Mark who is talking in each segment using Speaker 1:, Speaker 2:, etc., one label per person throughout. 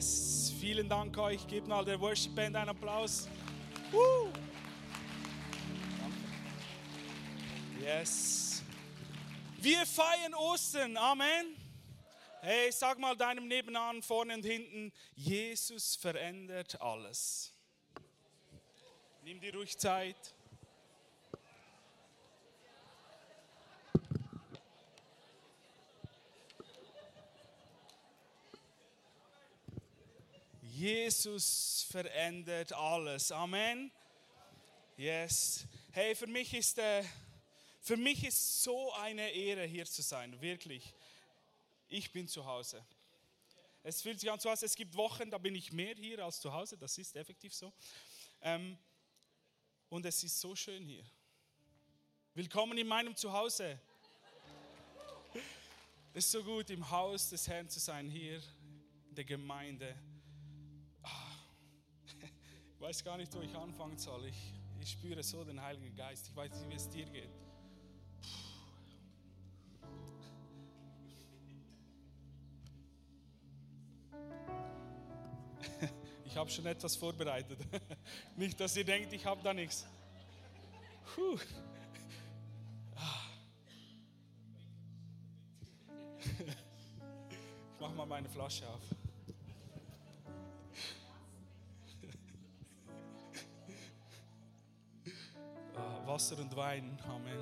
Speaker 1: Yes, vielen Dank euch. Gebt mal der Worship Band einen Applaus. Woo. Yes. Wir feiern Ostern. Amen. Hey, sag mal deinem Nebenan, vorne und hinten, Jesus verändert alles. Nimm dir ruhig Zeit. Jesus verändert alles. Amen. Yes. Hey, für mich ist äh, für mich ist so eine Ehre hier zu sein, wirklich. Ich bin zu Hause. Es fühlt sich an so aus, es gibt Wochen, da bin ich mehr hier als zu Hause, das ist effektiv so. Ähm, und es ist so schön hier. Willkommen in meinem Zuhause. Es ist so gut, im Haus des Herrn zu sein, hier in der Gemeinde. Ah, weiß gar nicht, wo ich anfangen soll. Ich, ich spüre so den Heiligen Geist. Ich weiß nicht, wie es dir geht. Ich habe schon etwas vorbereitet. Nicht, dass ihr denkt, ich habe da nichts. Puh. Ich mache mal meine Flasche auf. Wasser und Wein, Amen.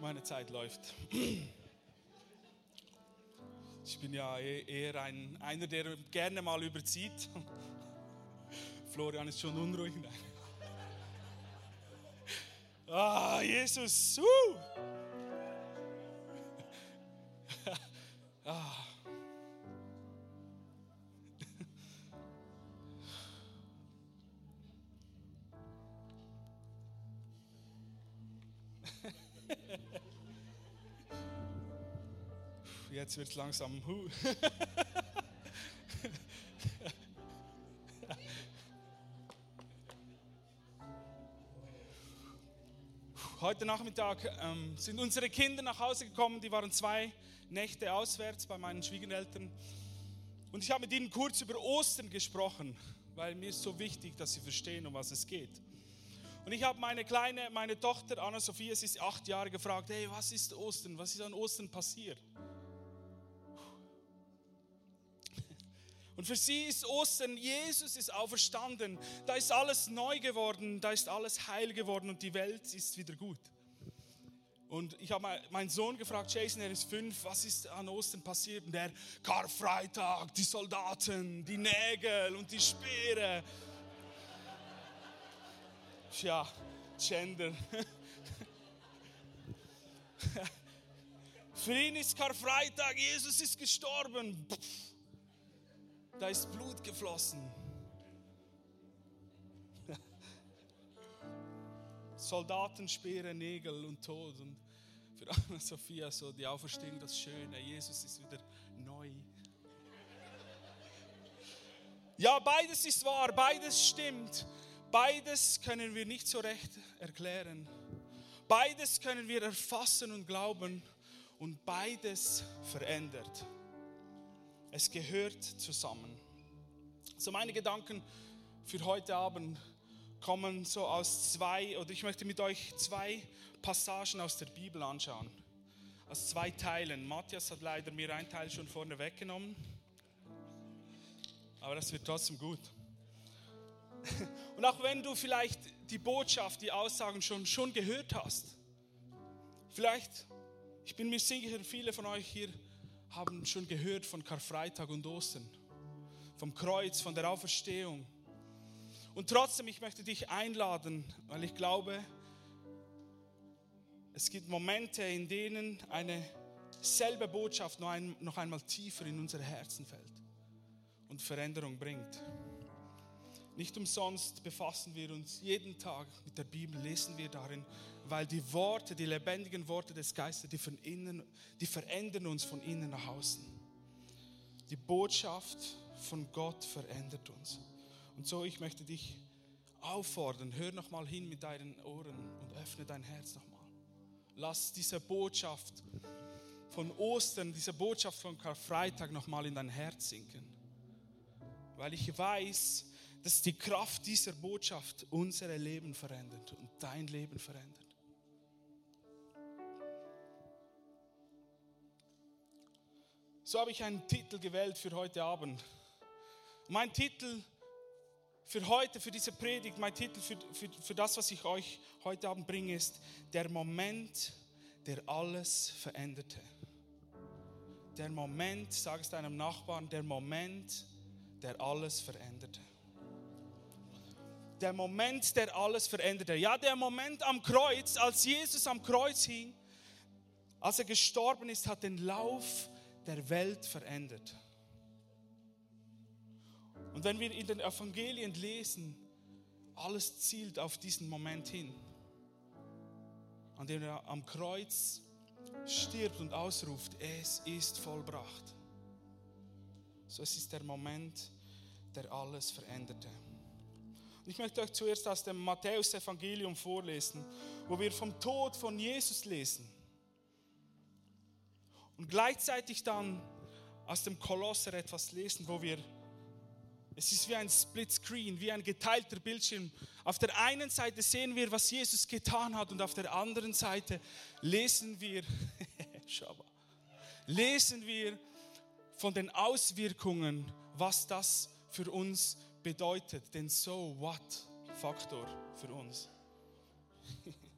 Speaker 1: Meine Zeit läuft. Ich bin ja eh- eher ein, einer, der gerne mal überzieht. Florian ist schon unruhig. Ah, Jesus. Uh. Ah. Jetzt wird es langsam. Heute Nachmittag ähm, sind unsere Kinder nach Hause gekommen. Die waren zwei Nächte auswärts bei meinen Schwiegereltern. Und ich habe mit ihnen kurz über Ostern gesprochen, weil mir ist so wichtig, dass sie verstehen, um was es geht. Und ich habe meine kleine, meine Tochter Anna-Sophia, sie ist acht Jahre, gefragt, hey, was ist Ostern? Was ist an Ostern passiert? Und für sie ist Ostern, Jesus ist auferstanden. Da ist alles neu geworden, da ist alles heil geworden und die Welt ist wieder gut. Und ich habe meinen Sohn gefragt, Jason, er ist fünf, was ist an Ostern passiert? Und der Karfreitag, die Soldaten, die Nägel und die Speere. Tja, Gender. Für ihn ist Karfreitag, Jesus ist gestorben. Da ist Blut geflossen. Soldaten, Speere, Nägel und Tod. Und für Anna Sophia so die Auferstehung, das Schöne. Jesus ist wieder neu. Ja, beides ist wahr, beides stimmt. Beides können wir nicht so recht erklären. Beides können wir erfassen und glauben. Und beides verändert. Es gehört zusammen. So meine Gedanken für heute Abend kommen so aus zwei, oder ich möchte mit euch zwei Passagen aus der Bibel anschauen. Aus zwei Teilen. Matthias hat leider mir einen Teil schon vorne weggenommen. Aber das wird trotzdem gut. Und auch wenn du vielleicht die Botschaft, die Aussagen schon, schon gehört hast, vielleicht, ich bin mir sicher, viele von euch hier haben schon gehört von Karfreitag und Ostern, vom Kreuz, von der Auferstehung. Und trotzdem, ich möchte dich einladen, weil ich glaube, es gibt Momente, in denen eine selbe Botschaft noch, ein, noch einmal tiefer in unsere Herzen fällt und Veränderung bringt. Nicht umsonst befassen wir uns jeden Tag mit der Bibel, lesen wir darin, weil die Worte, die lebendigen Worte des Geistes, die, von innen, die verändern uns von innen nach außen. Die Botschaft von Gott verändert uns. Und so, ich möchte dich auffordern, hör nochmal hin mit deinen Ohren und öffne dein Herz nochmal. Lass diese Botschaft von Ostern, diese Botschaft von Karfreitag nochmal in dein Herz sinken. Weil ich weiß, dass die Kraft dieser Botschaft unser Leben verändert und dein Leben verändert. So habe ich einen Titel gewählt für heute Abend. Mein Titel für heute, für diese Predigt, mein Titel für, für, für das, was ich euch heute Abend bringe, ist der Moment, der alles veränderte. Der Moment, sag es deinem Nachbarn, der Moment, der alles veränderte. Der Moment, der alles veränderte. Ja, der Moment am Kreuz, als Jesus am Kreuz hing, als er gestorben ist, hat den Lauf der Welt verändert. Und wenn wir in den Evangelien lesen, alles zielt auf diesen Moment hin, an dem er am Kreuz stirbt und ausruft, es ist vollbracht. So es ist der Moment, der alles veränderte. Ich möchte euch zuerst aus dem Matthäus-Evangelium vorlesen, wo wir vom Tod von Jesus lesen. Und gleichzeitig dann aus dem Kolosser etwas lesen, wo wir es ist wie ein Split Screen, wie ein geteilter Bildschirm. Auf der einen Seite sehen wir, was Jesus getan hat und auf der anderen Seite lesen wir, lesen wir von den Auswirkungen, was das für uns bedeutet. Den So What Faktor für uns.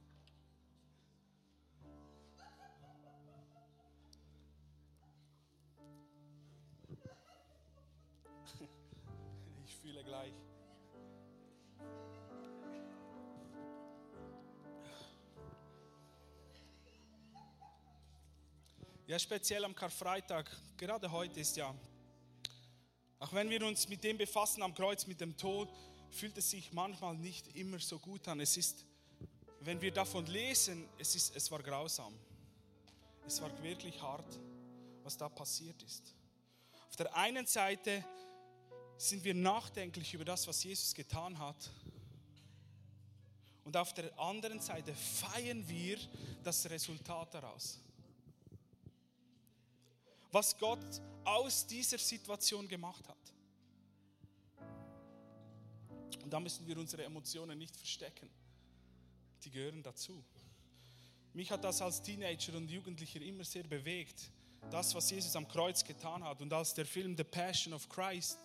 Speaker 1: Ja, speziell am Karfreitag, gerade heute ist ja, auch wenn wir uns mit dem befassen am Kreuz, mit dem Tod, fühlt es sich manchmal nicht immer so gut an. Es ist, wenn wir davon lesen, es, ist, es war grausam. Es war wirklich hart, was da passiert ist. Auf der einen Seite sind wir nachdenklich über das, was Jesus getan hat. Und auf der anderen Seite feiern wir das Resultat daraus was Gott aus dieser Situation gemacht hat. Und da müssen wir unsere Emotionen nicht verstecken. Die gehören dazu. Mich hat das als Teenager und Jugendlicher immer sehr bewegt, das, was Jesus am Kreuz getan hat. Und als der Film The Passion of Christ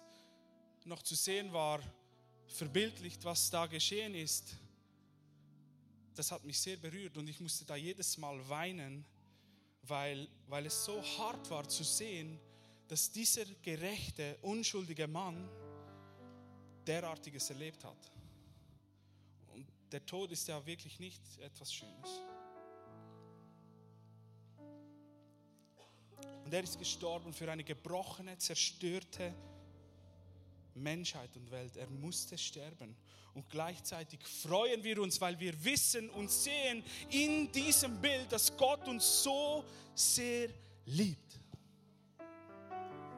Speaker 1: noch zu sehen war, verbildlicht, was da geschehen ist, das hat mich sehr berührt und ich musste da jedes Mal weinen, weil, weil es so hart war zu sehen, dass dieser gerechte, unschuldige Mann derartiges erlebt hat. Und der Tod ist ja wirklich nicht etwas Schönes. Und er ist gestorben für eine gebrochene, zerstörte Menschheit und Welt. Er musste sterben. Und gleichzeitig freuen wir uns, weil wir wissen und sehen in diesem Bild, dass Gott uns so sehr liebt.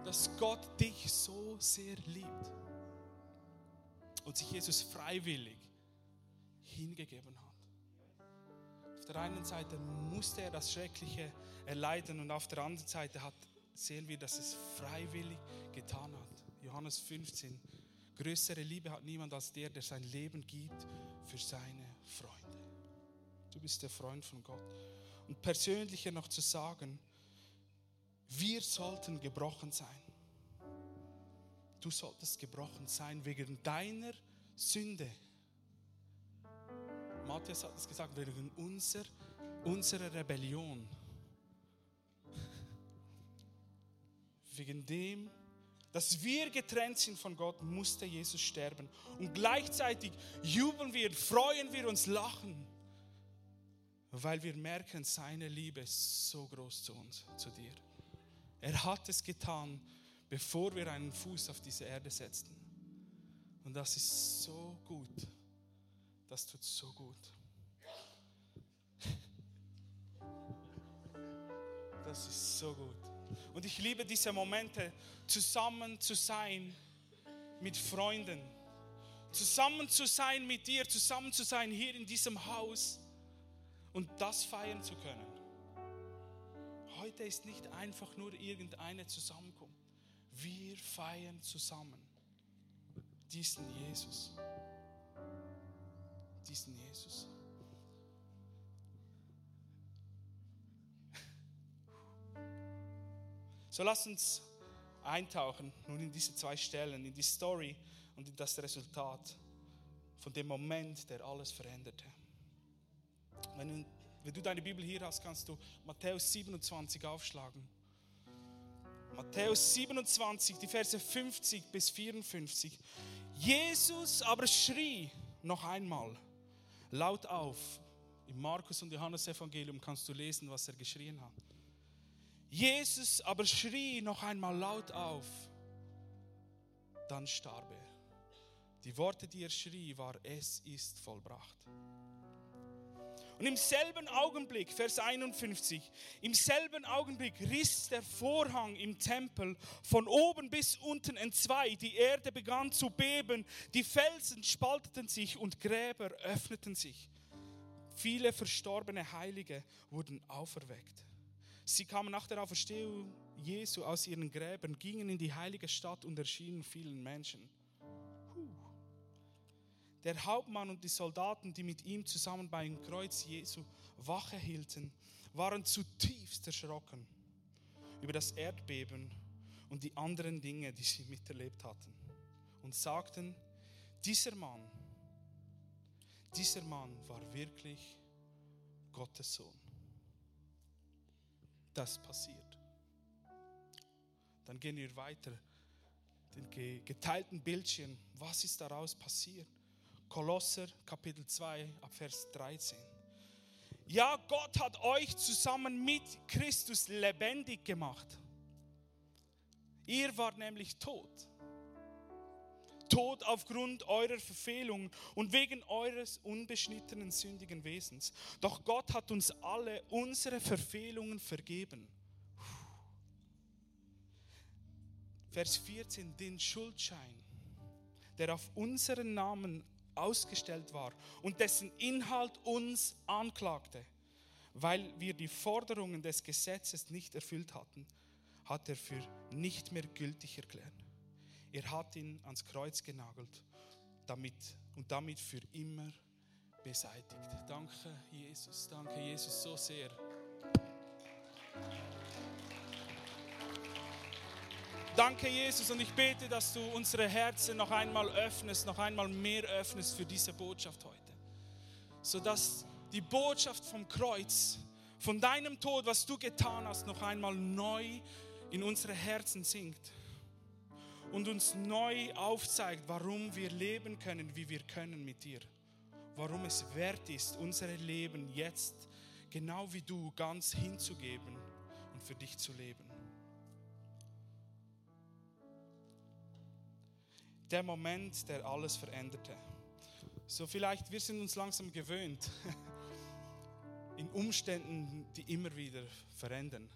Speaker 1: Dass Gott dich so sehr liebt. Und sich Jesus freiwillig hingegeben hat. Auf der einen Seite musste er das Schreckliche erleiden und auf der anderen Seite hat, sehen wir, dass es freiwillig getan hat. Johannes 15. Größere Liebe hat niemand als der, der sein Leben gibt für seine Freunde. Du bist der Freund von Gott. Und persönlicher noch zu sagen, wir sollten gebrochen sein. Du solltest gebrochen sein wegen deiner Sünde. Matthias hat es gesagt, wegen unser, unserer Rebellion. Wegen dem, dass wir getrennt sind von Gott, musste Jesus sterben. Und gleichzeitig jubeln wir, freuen wir uns, lachen, weil wir merken, seine Liebe ist so groß zu uns, zu dir. Er hat es getan, bevor wir einen Fuß auf diese Erde setzten. Und das ist so gut. Das tut so gut. Das ist so gut. Und ich liebe diese Momente, zusammen zu sein mit Freunden, zusammen zu sein mit dir, zusammen zu sein hier in diesem Haus und das feiern zu können. Heute ist nicht einfach nur irgendeine Zusammenkunft. Wir feiern zusammen diesen Jesus. Diesen Jesus. So lass uns eintauchen nun in diese zwei Stellen, in die Story und in das Resultat von dem Moment, der alles veränderte. Wenn du, deine Bibel hier hast, kannst du Matthäus 27 aufschlagen. Matthäus 27, die Verse 50 bis 54. Jesus aber schrie noch einmal laut auf. Im Markus und Johannes Evangelium kannst du lesen, was er geschrien hat. Jesus aber schrie noch einmal laut auf, dann starb er. Die Worte, die er schrie, war, es ist vollbracht. Und im selben Augenblick, Vers 51, im selben Augenblick riss der Vorhang im Tempel von oben bis unten entzwei. Die Erde begann zu beben, die Felsen spalteten sich und Gräber öffneten sich. Viele verstorbene Heilige wurden auferweckt. Sie kamen nach der Auferstehung Jesu aus ihren Gräbern, gingen in die heilige Stadt und erschienen vielen Menschen. Der Hauptmann und die Soldaten, die mit ihm zusammen beim Kreuz Jesu Wache hielten, waren zutiefst erschrocken über das Erdbeben und die anderen Dinge, die sie miterlebt hatten, und sagten, dieser Mann, dieser Mann war wirklich Gottes Sohn das passiert. Dann gehen wir weiter. Den geteilten Bildschirm. Was ist daraus passiert? Kolosser Kapitel 2 ab Vers 13. Ja, Gott hat euch zusammen mit Christus lebendig gemacht. Ihr wart nämlich tot. Tod aufgrund eurer Verfehlungen und wegen eures unbeschnittenen sündigen Wesens. Doch Gott hat uns alle unsere Verfehlungen vergeben. Vers 14, den Schuldschein, der auf unseren Namen ausgestellt war und dessen Inhalt uns anklagte, weil wir die Forderungen des Gesetzes nicht erfüllt hatten, hat er für nicht mehr gültig erklärt. Er hat ihn ans Kreuz genagelt damit, und damit für immer beseitigt. Danke, Jesus. Danke, Jesus, so sehr. Danke, Jesus, und ich bete, dass du unsere Herzen noch einmal öffnest, noch einmal mehr öffnest für diese Botschaft heute. Sodass die Botschaft vom Kreuz, von deinem Tod, was du getan hast, noch einmal neu in unsere Herzen sinkt und uns neu aufzeigt, warum wir leben können, wie wir können mit dir. Warum es wert ist, unser Leben jetzt genau wie du ganz hinzugeben und für dich zu leben. Der Moment, der alles veränderte. So vielleicht, wir sind uns langsam gewöhnt in Umständen, die immer wieder verändern,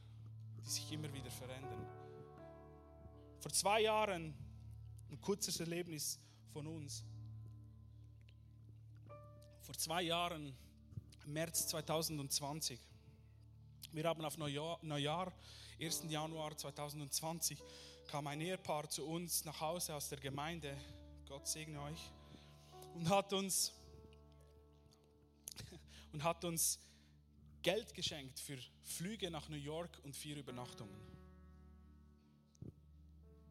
Speaker 1: die sich immer wieder verändern. Vor zwei Jahren ein kurzes Erlebnis von uns. Vor zwei Jahren, März 2020, wir haben auf Neujahr, Neujahr 1. Januar 2020, kam ein Ehepaar zu uns nach Hause aus der Gemeinde, Gott segne euch, und hat uns, und hat uns Geld geschenkt für Flüge nach New York und vier Übernachtungen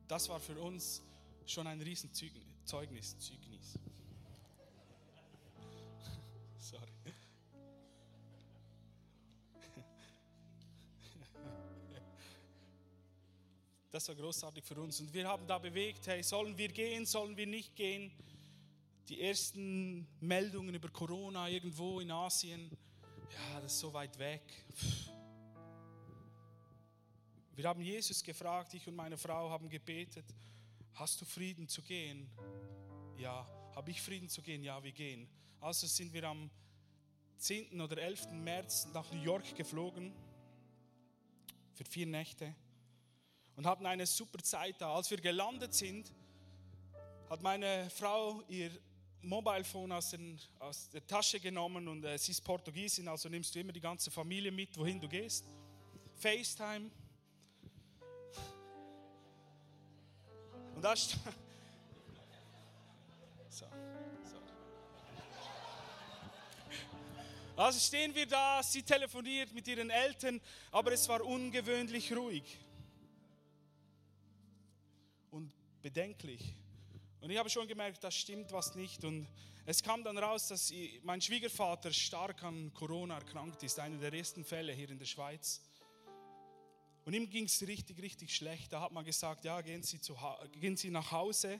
Speaker 1: das war für uns schon ein Riesenzeugnis. Zeugnis. Sorry. Das war großartig für uns. Und wir haben da bewegt, hey, sollen wir gehen, sollen wir nicht gehen? Die ersten Meldungen über Corona irgendwo in Asien, ja, das ist so weit weg. Pff wir haben Jesus gefragt, ich und meine Frau haben gebetet, hast du Frieden zu gehen? Ja. Habe ich Frieden zu gehen? Ja, wir gehen. Also sind wir am 10. oder 11. März nach New York geflogen für vier Nächte. und hatten eine super Zeit da. Als wir gelandet sind, hat meine Frau ihr Mobilephone aus, aus der Tasche genommen und äh, sie ist Portugiesin, also nimmst du immer die ganze Familie mit, wohin du gehst. FaceTime. Und da stand. So, so. Also stehen wir da, sie telefoniert mit ihren Eltern, aber es war ungewöhnlich ruhig und bedenklich. Und ich habe schon gemerkt, da stimmt was nicht. Und es kam dann raus, dass mein Schwiegervater stark an Corona erkrankt ist, einer der ersten Fälle hier in der Schweiz. Und ihm ging es richtig, richtig schlecht. Da hat man gesagt, ja, gehen Sie, zu, gehen Sie nach Hause,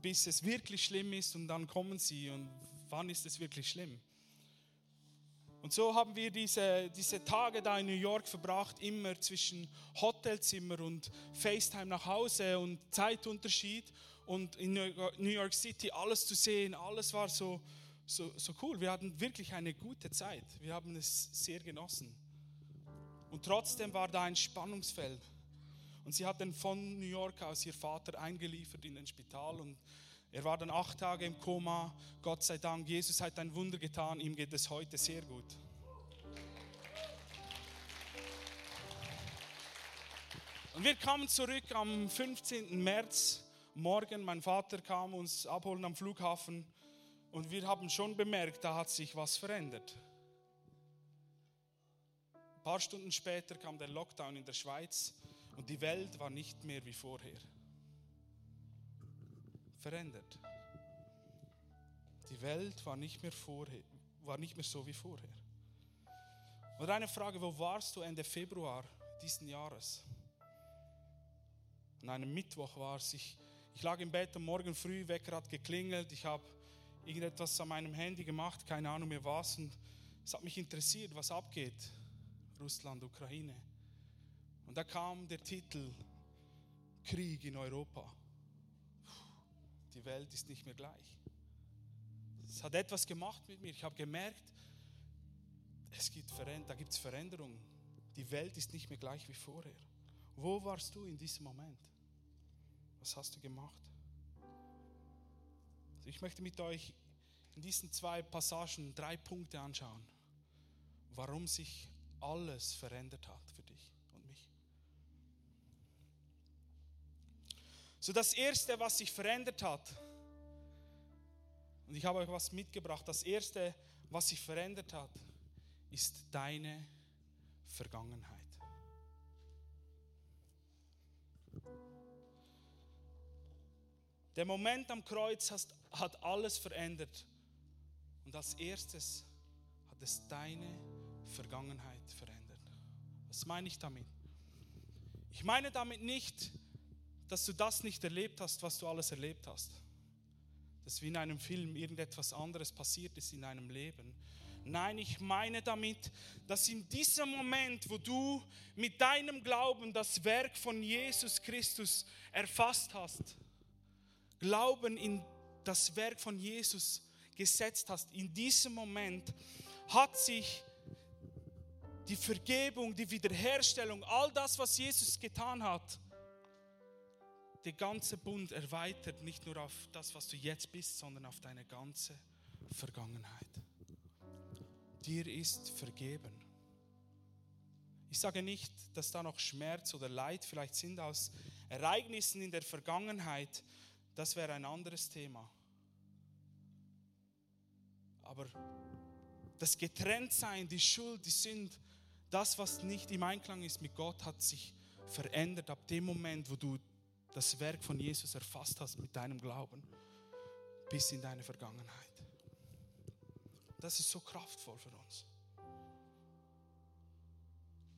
Speaker 1: bis es wirklich schlimm ist und dann kommen Sie. Und wann ist es wirklich schlimm? Und so haben wir diese, diese Tage da in New York verbracht, immer zwischen Hotelzimmer und FaceTime nach Hause und Zeitunterschied und in New York City alles zu sehen, alles war so, so, so cool. Wir hatten wirklich eine gute Zeit. Wir haben es sehr genossen. Und trotzdem war da ein Spannungsfeld. Und sie hat dann von New York aus ihr Vater eingeliefert in den Spital und er war dann acht Tage im Koma. Gott sei Dank, Jesus hat ein Wunder getan. Ihm geht es heute sehr gut. Und wir kamen zurück am 15. März morgen. Mein Vater kam uns abholen am Flughafen und wir haben schon bemerkt, da hat sich was verändert. Ein paar Stunden später kam der Lockdown in der Schweiz und die Welt war nicht mehr wie vorher verändert. Die Welt war nicht mehr, vorher, war nicht mehr so wie vorher. Und eine Frage, wo warst du Ende Februar diesen Jahres? An einem Mittwoch war es. Ich, ich lag im Bett am Morgen früh, Wecker hat geklingelt. Ich habe irgendetwas an meinem Handy gemacht, keine Ahnung mehr was. Und es hat mich interessiert, was abgeht. Russland, Ukraine. Und da kam der Titel Krieg in Europa die Welt ist nicht mehr gleich. Es hat etwas gemacht mit mir. Ich habe gemerkt, es gibt da gibt es Veränderungen. Die Welt ist nicht mehr gleich wie vorher. Wo warst du in diesem Moment? Was hast du gemacht? Also ich möchte mit euch in diesen zwei Passagen drei Punkte anschauen, warum sich alles verändert hat für dich. So das Erste, was sich verändert hat, und ich habe euch was mitgebracht, das Erste, was sich verändert hat, ist deine Vergangenheit. Der Moment am Kreuz hat alles verändert. Und als erstes hat es deine Vergangenheit verändert. Was meine ich damit? Ich meine damit nicht, dass du das nicht erlebt hast, was du alles erlebt hast. Dass wie in einem Film irgendetwas anderes passiert ist in deinem Leben. Nein, ich meine damit, dass in diesem Moment, wo du mit deinem Glauben das Werk von Jesus Christus erfasst hast, Glauben in das Werk von Jesus gesetzt hast, in diesem Moment hat sich die Vergebung, die Wiederherstellung, all das, was Jesus getan hat, der ganze Bund erweitert nicht nur auf das, was du jetzt bist, sondern auf deine ganze Vergangenheit. Dir ist vergeben. Ich sage nicht, dass da noch Schmerz oder Leid vielleicht sind aus Ereignissen in der Vergangenheit. Das wäre ein anderes Thema. Aber das Getrenntsein, die Schuld, die Sünd, das, was nicht im Einklang ist mit Gott, hat sich verändert ab dem Moment, wo du das Werk von Jesus erfasst hast mit deinem Glauben bis in deine Vergangenheit. Das ist so kraftvoll für uns.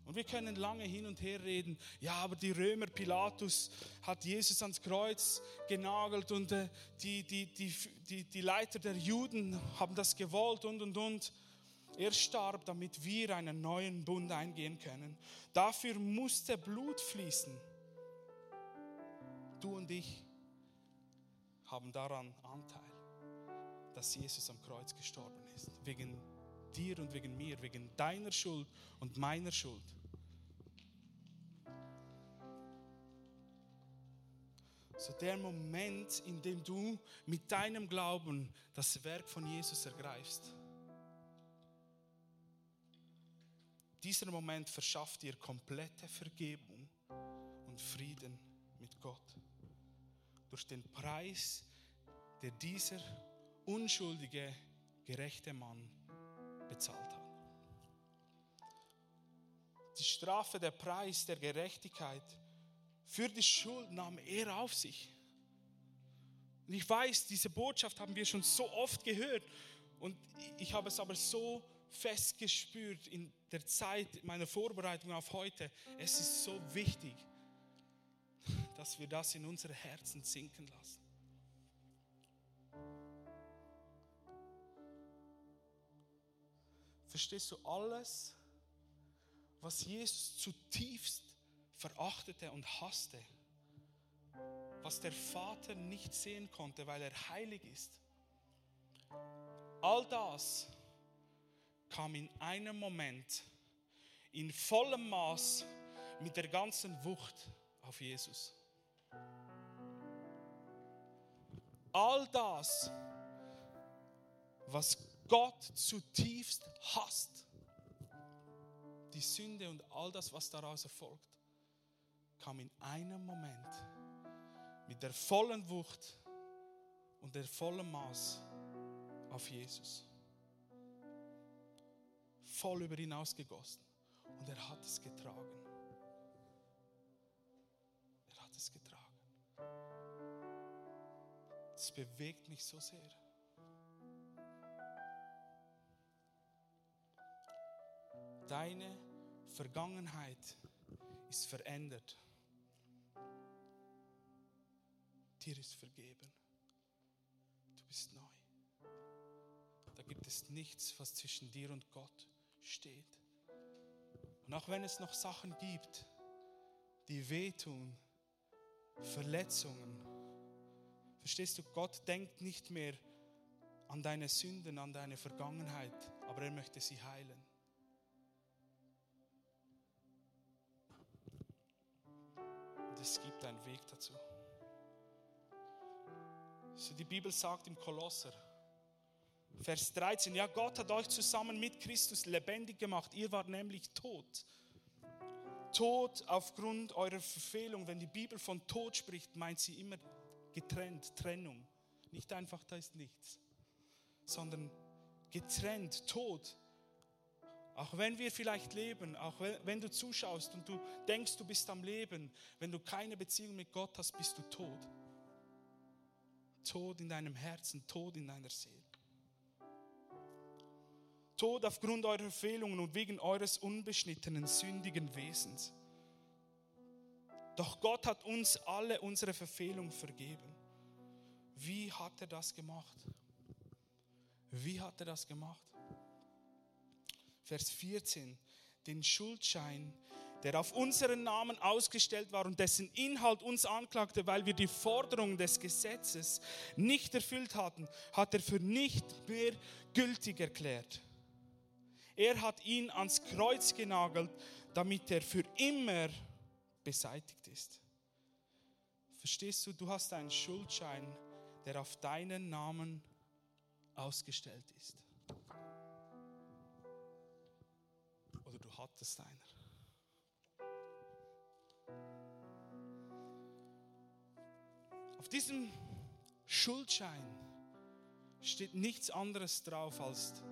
Speaker 1: Und wir können lange hin und her reden, ja, aber die Römer, Pilatus hat Jesus ans Kreuz genagelt und äh, die, die, die, die, die Leiter der Juden haben das gewollt und, und, und. Er starb, damit wir einen neuen Bund eingehen können. Dafür musste Blut fließen du und ich haben daran Anteil, dass Jesus am Kreuz gestorben ist. Wegen dir und wegen mir, wegen deiner Schuld und meiner Schuld. So der Moment, in dem du mit deinem Glauben das Werk von Jesus ergreifst. Dieser Moment verschafft dir komplette Vergebung und Frieden mit Gott. Durch den Preis, der dieser unschuldige, gerechte Mann bezahlt hat. Die Strafe, der Preis der Gerechtigkeit für die Schuld nahm er auf sich. Und ich weiß, diese Botschaft haben wir schon so oft gehört. Und ich habe es aber so fest gespürt in der Zeit meiner Vorbereitung auf heute. Es ist so wichtig, dass wir das in unsere Herzen sinken lassen. Verstehst du alles, was Jesus zutiefst verachtete und hasste, was der Vater nicht sehen konnte, weil er heilig ist? All das kam in einem Moment in vollem Maß mit der ganzen Wucht auf Jesus. All das, was Gott zutiefst hasst, die Sünde und all das, was daraus erfolgt, kam in einem Moment mit der vollen Wucht und der vollen Maß auf Jesus. Voll über ihn ausgegossen. Und er hat es getragen. Er hat es getragen. Es bewegt mich so sehr. Deine Vergangenheit ist verändert. Dir ist vergeben. Du bist neu. Da gibt es nichts, was zwischen dir und Gott steht. Und auch wenn es noch Sachen gibt, die wehtun, Verletzungen, verstehst du, Gott denkt nicht mehr an deine Sünden, an deine Vergangenheit, aber er möchte sie heilen. Und es gibt einen Weg dazu. So die Bibel sagt im Kolosser, Vers 13, ja, Gott hat euch zusammen mit Christus lebendig gemacht. Ihr wart nämlich tot. Tod aufgrund eurer Verfehlung. Wenn die Bibel von Tod spricht, meint sie immer getrennt, Trennung. Nicht einfach, da ist nichts, sondern getrennt, Tod. Auch wenn wir vielleicht leben, auch wenn du zuschaust und du denkst, du bist am Leben, wenn du keine Beziehung mit Gott hast, bist du tot. Tod in deinem Herzen, Tod in deiner Seele. Tod aufgrund eurer Fehlungen und wegen eures unbeschnittenen, sündigen Wesens. Doch Gott hat uns alle unsere Verfehlungen vergeben. Wie hat er das gemacht? Wie hat er das gemacht? Vers 14, den Schuldschein, der auf unseren Namen ausgestellt war und dessen Inhalt uns anklagte, weil wir die Forderungen des Gesetzes nicht erfüllt hatten, hat er für nicht mehr gültig erklärt er hat ihn ans Kreuz genagelt, damit er für immer beseitigt ist. Verstehst du, du hast einen Schuldschein, der auf deinen Namen ausgestellt ist. Oder du hattest einer. Auf diesem Schuldschein steht nichts anderes drauf als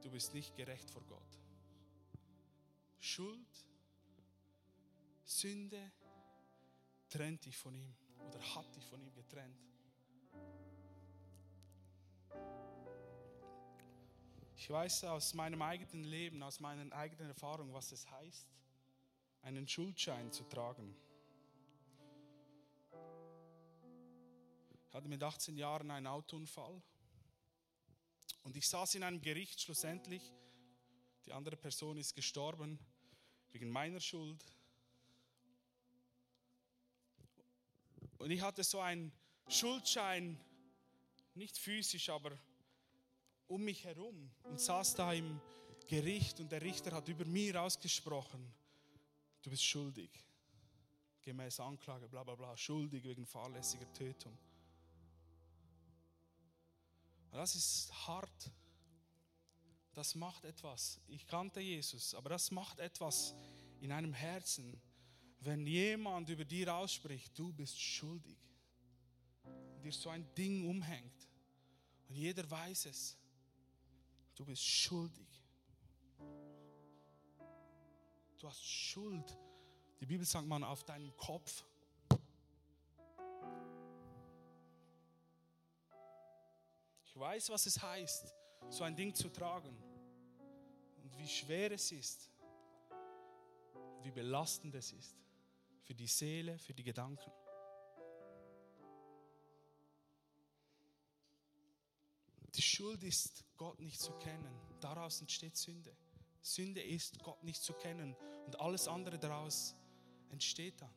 Speaker 1: du bist nicht gerecht vor Gott. Schuld, Sünde trennt dich von ihm oder hat dich von ihm getrennt. Ich weiß aus meinem eigenen Leben, aus meinen eigenen Erfahrungen, was es heißt, einen Schuldschein zu tragen. Ich hatte mit 18 Jahren einen Autounfall und ich saß in einem Gericht schlussendlich. Die andere Person ist gestorben wegen meiner Schuld. Und ich hatte so einen Schuldschein, nicht physisch, aber um mich herum und saß da im Gericht und der Richter hat über mir ausgesprochen, du bist schuldig. gemäß Anklage, bla bla bla, schuldig wegen fahrlässiger Tötung. Das ist hart. Das macht etwas. Ich kannte Jesus, aber das macht etwas in einem Herzen, wenn jemand über dir ausspricht, du bist schuldig. Und dir so ein Ding umhängt. Und jeder weiß es. Du bist schuldig. Du hast Schuld. Die Bibel sagt man auf deinem Kopf. Weiß, was es heißt, so ein Ding zu tragen und wie schwer es ist, wie belastend es ist für die Seele, für die Gedanken. Die Schuld ist, Gott nicht zu kennen. Daraus entsteht Sünde. Sünde ist, Gott nicht zu kennen. Und alles andere daraus entsteht dann.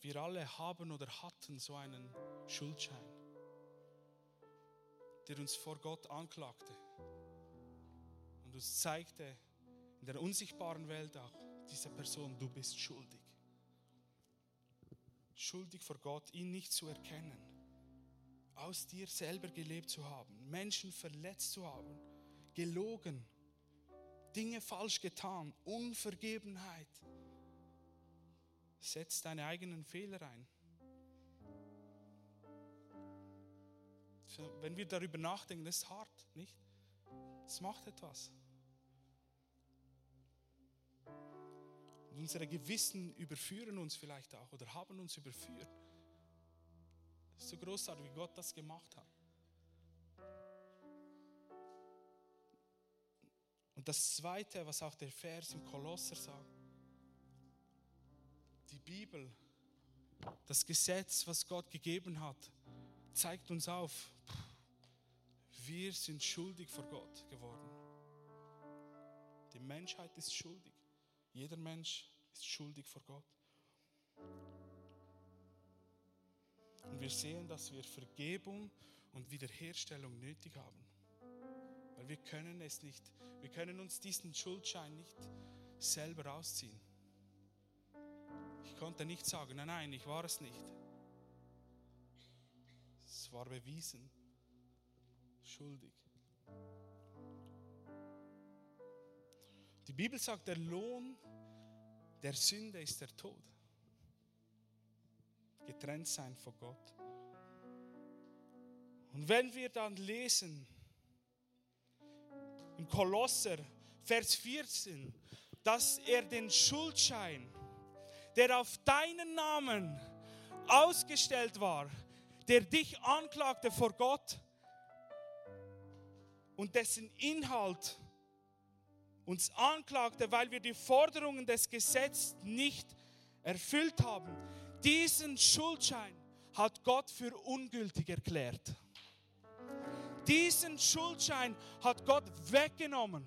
Speaker 1: Wir alle haben oder hatten so einen Schuldschein, der uns vor Gott anklagte und uns zeigte in der unsichtbaren Welt auch, diese Person, du bist schuldig. Schuldig vor Gott, ihn nicht zu erkennen, aus dir selber gelebt zu haben, Menschen verletzt zu haben, gelogen, Dinge falsch getan, Unvergebenheit. Setz deine eigenen Fehler ein. Wenn wir darüber nachdenken, das ist hart, nicht? Es macht etwas. Und unsere Gewissen überführen uns vielleicht auch oder haben uns überführt. Das ist so großartig, wie Gott das gemacht hat. Und das Zweite, was auch der Vers im Kolosser sagt, die Bibel, das Gesetz, was Gott gegeben hat, zeigt uns auf, wir sind schuldig vor Gott geworden. Die Menschheit ist schuldig. Jeder Mensch ist schuldig vor Gott. Und wir sehen, dass wir Vergebung und Wiederherstellung nötig haben. Weil wir können es nicht, wir können uns diesen Schuldschein nicht selber ausziehen. Ich konnte nicht sagen, nein, nein, ich war es nicht. Es war bewiesen, schuldig. Die Bibel sagt, der Lohn der Sünde ist der Tod. Getrennt sein von Gott. Und wenn wir dann lesen, in Kolosser, Vers 14, dass er den Schuldschein, der auf deinen Namen ausgestellt war, der dich anklagte vor Gott und dessen Inhalt uns anklagte, weil wir die Forderungen des Gesetzes nicht erfüllt haben. Diesen Schuldschein hat Gott für ungültig erklärt. Diesen Schuldschein hat Gott weggenommen.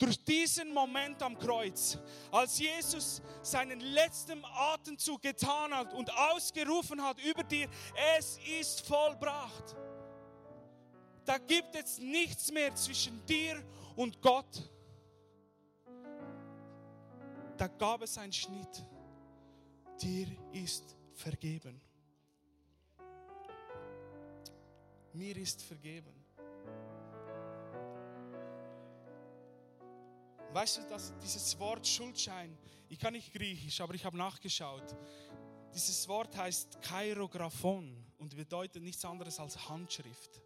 Speaker 1: Durch diesen Moment am Kreuz, als Jesus seinen letzten Atemzug getan hat und ausgerufen hat über dir, es ist vollbracht. Da gibt es nichts mehr zwischen dir und Gott. Da gab es einen Schnitt. Dir ist vergeben. mir ist vergeben. Weißt du, dass dieses Wort Schuldschein, ich kann nicht Griechisch, aber ich habe nachgeschaut. Dieses Wort heißt Kairographon und bedeutet nichts anderes als Handschrift.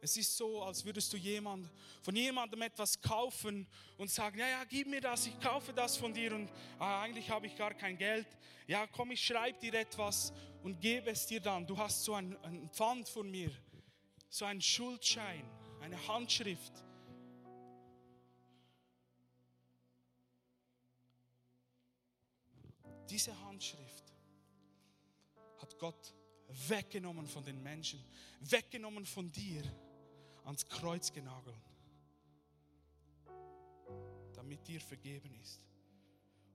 Speaker 1: Es ist so, als würdest du jemand, von jemandem etwas kaufen und sagen, ja, ja, gib mir das, ich kaufe das von dir und ah, eigentlich habe ich gar kein Geld. Ja, komm, ich schreibe dir etwas und gebe es dir dann. Du hast so ein, ein Pfand von mir so ein Schuldschein, eine Handschrift. Diese Handschrift hat Gott weggenommen von den Menschen, weggenommen von dir, ans Kreuz genagelt, damit dir vergeben ist.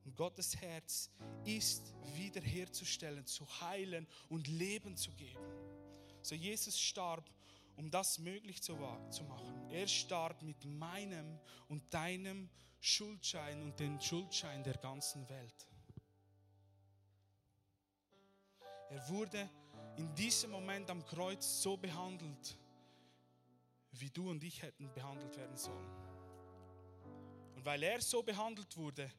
Speaker 1: Und Gottes Herz ist wiederherzustellen, zu heilen und Leben zu geben. So Jesus starb um das möglich zu, machen. Er starb mit meinem und deinem Schuldschein und den Schuldschein der ganzen Welt. Er wurde in diesem Moment am Kreuz so behandelt, wie du und ich hätten behandelt werden sollen. Und weil er so behandelt wurde,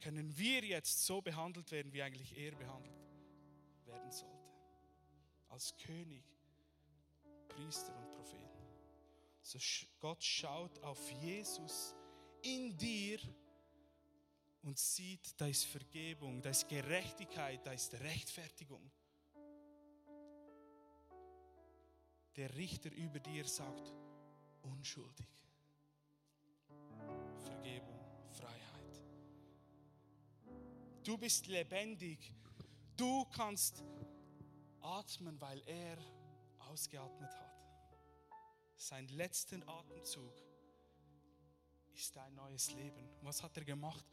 Speaker 1: können wir jetzt so behandelt werden, wie eigentlich er behandelt werden sollte. Als König, Priester und Prophet. So Gott schaut auf Jesus in dir und sieht, da ist Vergebung, da ist Gerechtigkeit, da ist Rechtfertigung. Der Richter über dir sagt, unschuldig. Vergebung, Freiheit. Du bist lebendig. Du kannst atmen, weil er ausgeatmet hat. Sein letzten Atemzug ist dein neues Leben. Was hat er gemacht?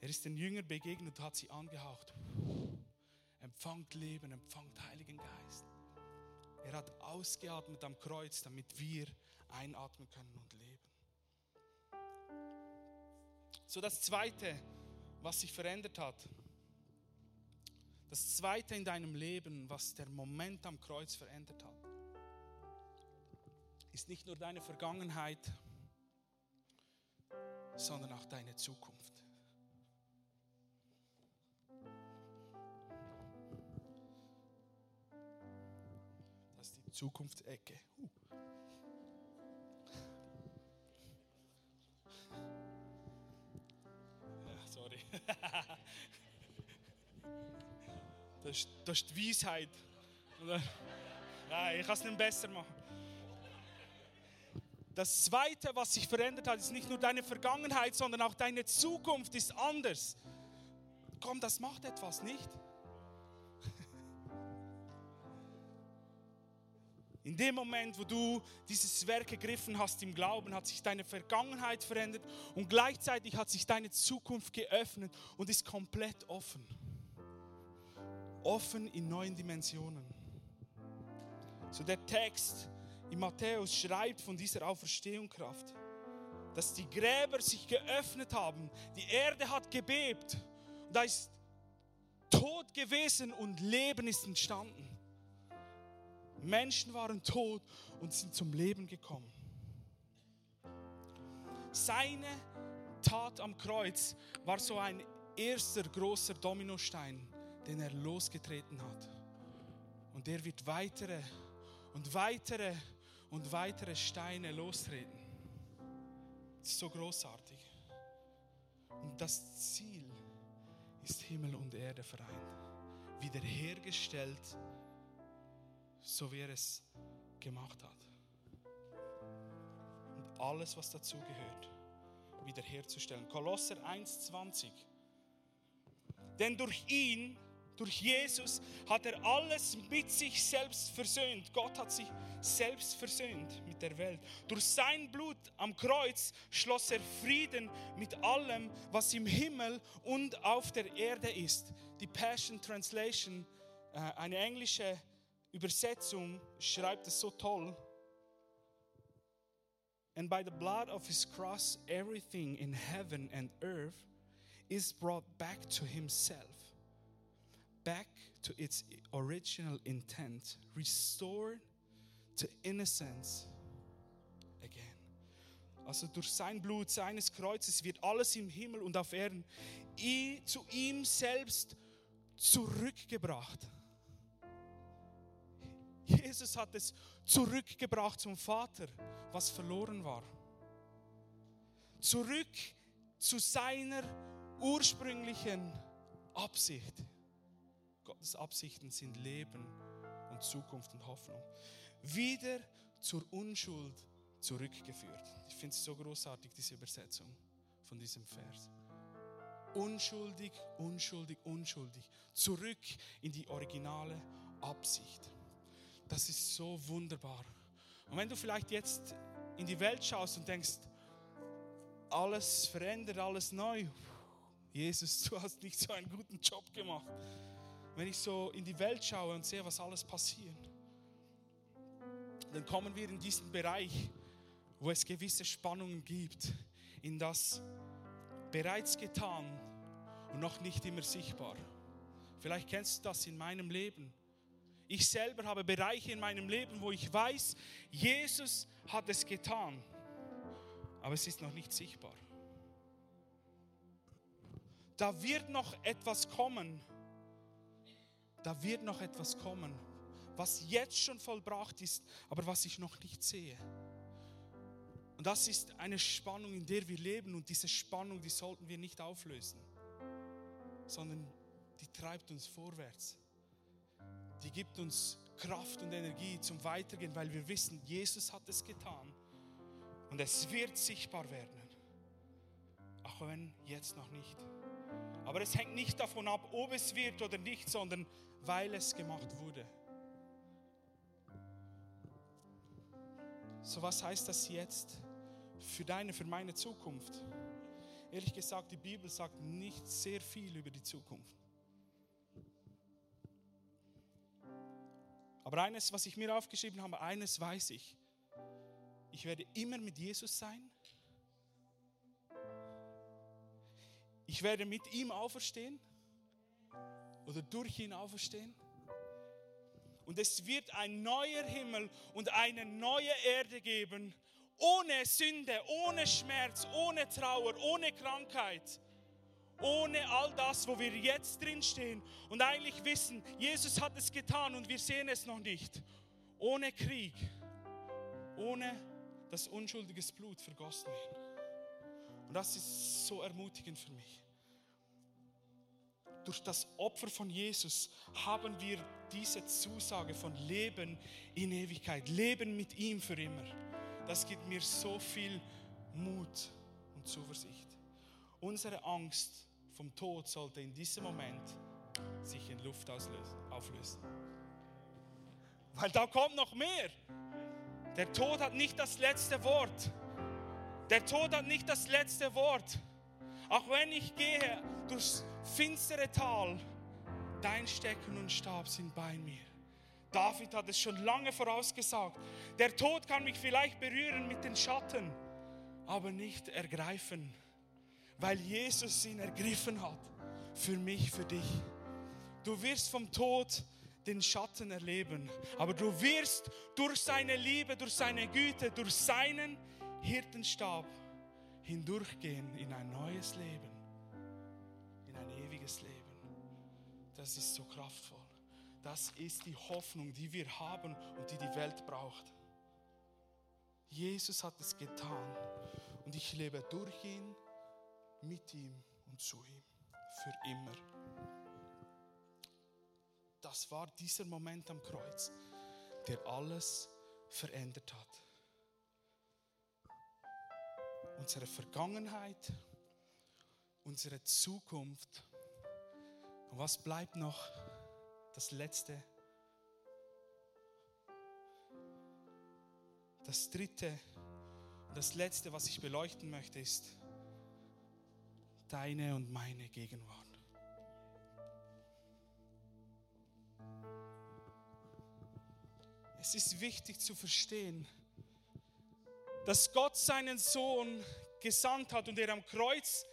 Speaker 1: Er ist den Jüngern begegnet und hat sie angehaucht. Empfangt Leben, empfangt Heiligen Geist. Er hat ausgeatmet am Kreuz, damit wir einatmen können und leben. So das Zweite, was sich verändert hat, das Zweite in deinem Leben, was der Moment am Kreuz verändert hat, ist nicht nur deine Vergangenheit, sondern auch deine Zukunft. Zukunftsecke. Uh. Sorry. Das ist, das ist die Weisheit. Ja, ich kann es nicht besser machen. Das Zweite, was sich verändert hat, ist nicht nur deine Vergangenheit, sondern auch deine Zukunft ist anders. Komm, das macht etwas, nicht? In dem Moment, wo du dieses Werk ergriffen hast im Glauben, hat sich deine Vergangenheit verändert und gleichzeitig hat sich deine Zukunft geöffnet und ist komplett offen. Offen in neuen Dimensionen. So der Text in Matthäus schreibt von dieser Auferstehungskraft, dass die Gräber sich geöffnet haben, die Erde hat gebebt, da ist Tod gewesen und Leben ist entstanden. Menschen waren tot und sind zum Leben gekommen. Seine Tat am Kreuz war so ein erster großer Dominostein, den er losgetreten hat. Und er wird weitere und weitere und weitere Steine lostreten. Das ist so großartig. Und das Ziel ist Himmel und Erde vereint. Wiederhergestellt, so wie er es gemacht hat. Und alles, was dazu gehört, wiederherzustellen. Kolosser 1,20. Denn durch ihn durch Jesus hat er alles mit sich selbst versöhnt. Gott hat sich selbst versöhnt mit der Welt. Durch sein Blut am Kreuz schloss er Frieden mit allem, was im Himmel und auf der Erde ist. Die Passion Translation, äh, eine englische Übersetzung, schreibt es so toll. And by the blood of his cross, everything in heaven and earth is brought back to himself back to its original intent, restored to innocence again. Also durch sein Blut, seines Kreuzes wird alles im Himmel und auf Erden zu ihm selbst zurückgebracht. Jesus hat es zurückgebracht zum Vater, was verloren war. Zurück zu seiner ursprünglichen Absicht. Gottes Absichten sind Leben und Zukunft und Hoffnung. Wieder zur Unschuld zurückgeführt. Ich finde es so großartig, diese Übersetzung von diesem Vers. Unschuldig, unschuldig, unschuldig. Zurück in die originale Absicht. Das ist so wunderbar. Und wenn du vielleicht jetzt in die Welt schaust und denkst, alles verändert, alles neu. Jesus, du hast nicht so einen guten Job gemacht wenn ich so in die Welt schaue und sehe, was alles passiert, dann kommen wir in diesen Bereich, wo es gewisse Spannungen gibt, in das bereits getan und noch nicht immer sichtbar. Vielleicht kennst du das in meinem Leben. Ich selber habe Bereiche in meinem Leben, wo ich weiß, Jesus hat es getan, aber es ist noch nicht sichtbar. Da wird noch etwas kommen. Da wird noch etwas kommen, was jetzt schon vollbracht ist, aber was ich noch nicht sehe. Und das ist eine Spannung, in der wir leben und diese Spannung, die sollten wir nicht auflösen, sondern die treibt uns vorwärts. Die gibt uns Kraft und Energie zum Weitergehen, weil wir wissen, Jesus hat es getan und es wird sichtbar werden, auch wenn jetzt noch nicht. Aber es hängt nicht davon ab, ob es wird oder nicht, sondern weil es gemacht wurde. So was heißt das jetzt für deine, für meine Zukunft? Ehrlich gesagt, die Bibel sagt nicht sehr viel über die Zukunft. Aber eines, was ich mir aufgeschrieben habe, eines weiß ich. Ich werde immer mit Jesus sein. Ich werde mit ihm auferstehen oder durch ihn auferstehen. Und es wird ein neuer Himmel und eine neue Erde geben, ohne Sünde, ohne Schmerz, ohne Trauer, ohne Krankheit, ohne all das, wo wir jetzt drinstehen und eigentlich wissen, Jesus hat es getan und wir sehen es noch nicht. Ohne Krieg, ohne dass unschuldiges Blut vergossen wird. Und das ist so ermutigend für mich. Durch das Opfer von Jesus haben wir diese Zusage von Leben in Ewigkeit, Leben mit ihm für immer. Das gibt mir so viel Mut und Zuversicht. Unsere Angst vom Tod sollte in diesem Moment sich in Luft auflösen. Weil da kommt noch mehr. Der Tod hat nicht das letzte Wort. Der Tod hat nicht das letzte Wort. Auch wenn ich gehe durchs finstere Tal, dein Stecken und Stab sind bei mir. David hat es schon lange vorausgesagt. Der Tod kann mich vielleicht berühren mit den Schatten, aber nicht ergreifen, weil Jesus ihn ergriffen hat. Für mich, für dich. Du wirst vom Tod den Schatten erleben, aber du wirst durch seine Liebe, durch seine Güte, durch seinen Hirtenstab hindurchgehen in ein neues Leben, in ein ewiges Leben. Das ist so kraftvoll. Das ist die Hoffnung, die wir haben und die die Welt braucht. Jesus hat es getan und ich lebe durch ihn, mit ihm und zu ihm, für immer. Das war dieser Moment am Kreuz, der alles verändert hat unsere Vergangenheit, unsere Zukunft. Und was bleibt noch? Das Letzte. Das Dritte, das Letzte, was ich beleuchten möchte, ist deine und meine Gegenwart. Es ist wichtig zu verstehen, dass Gott seinen Sohn gesandt hat und er am Kreuz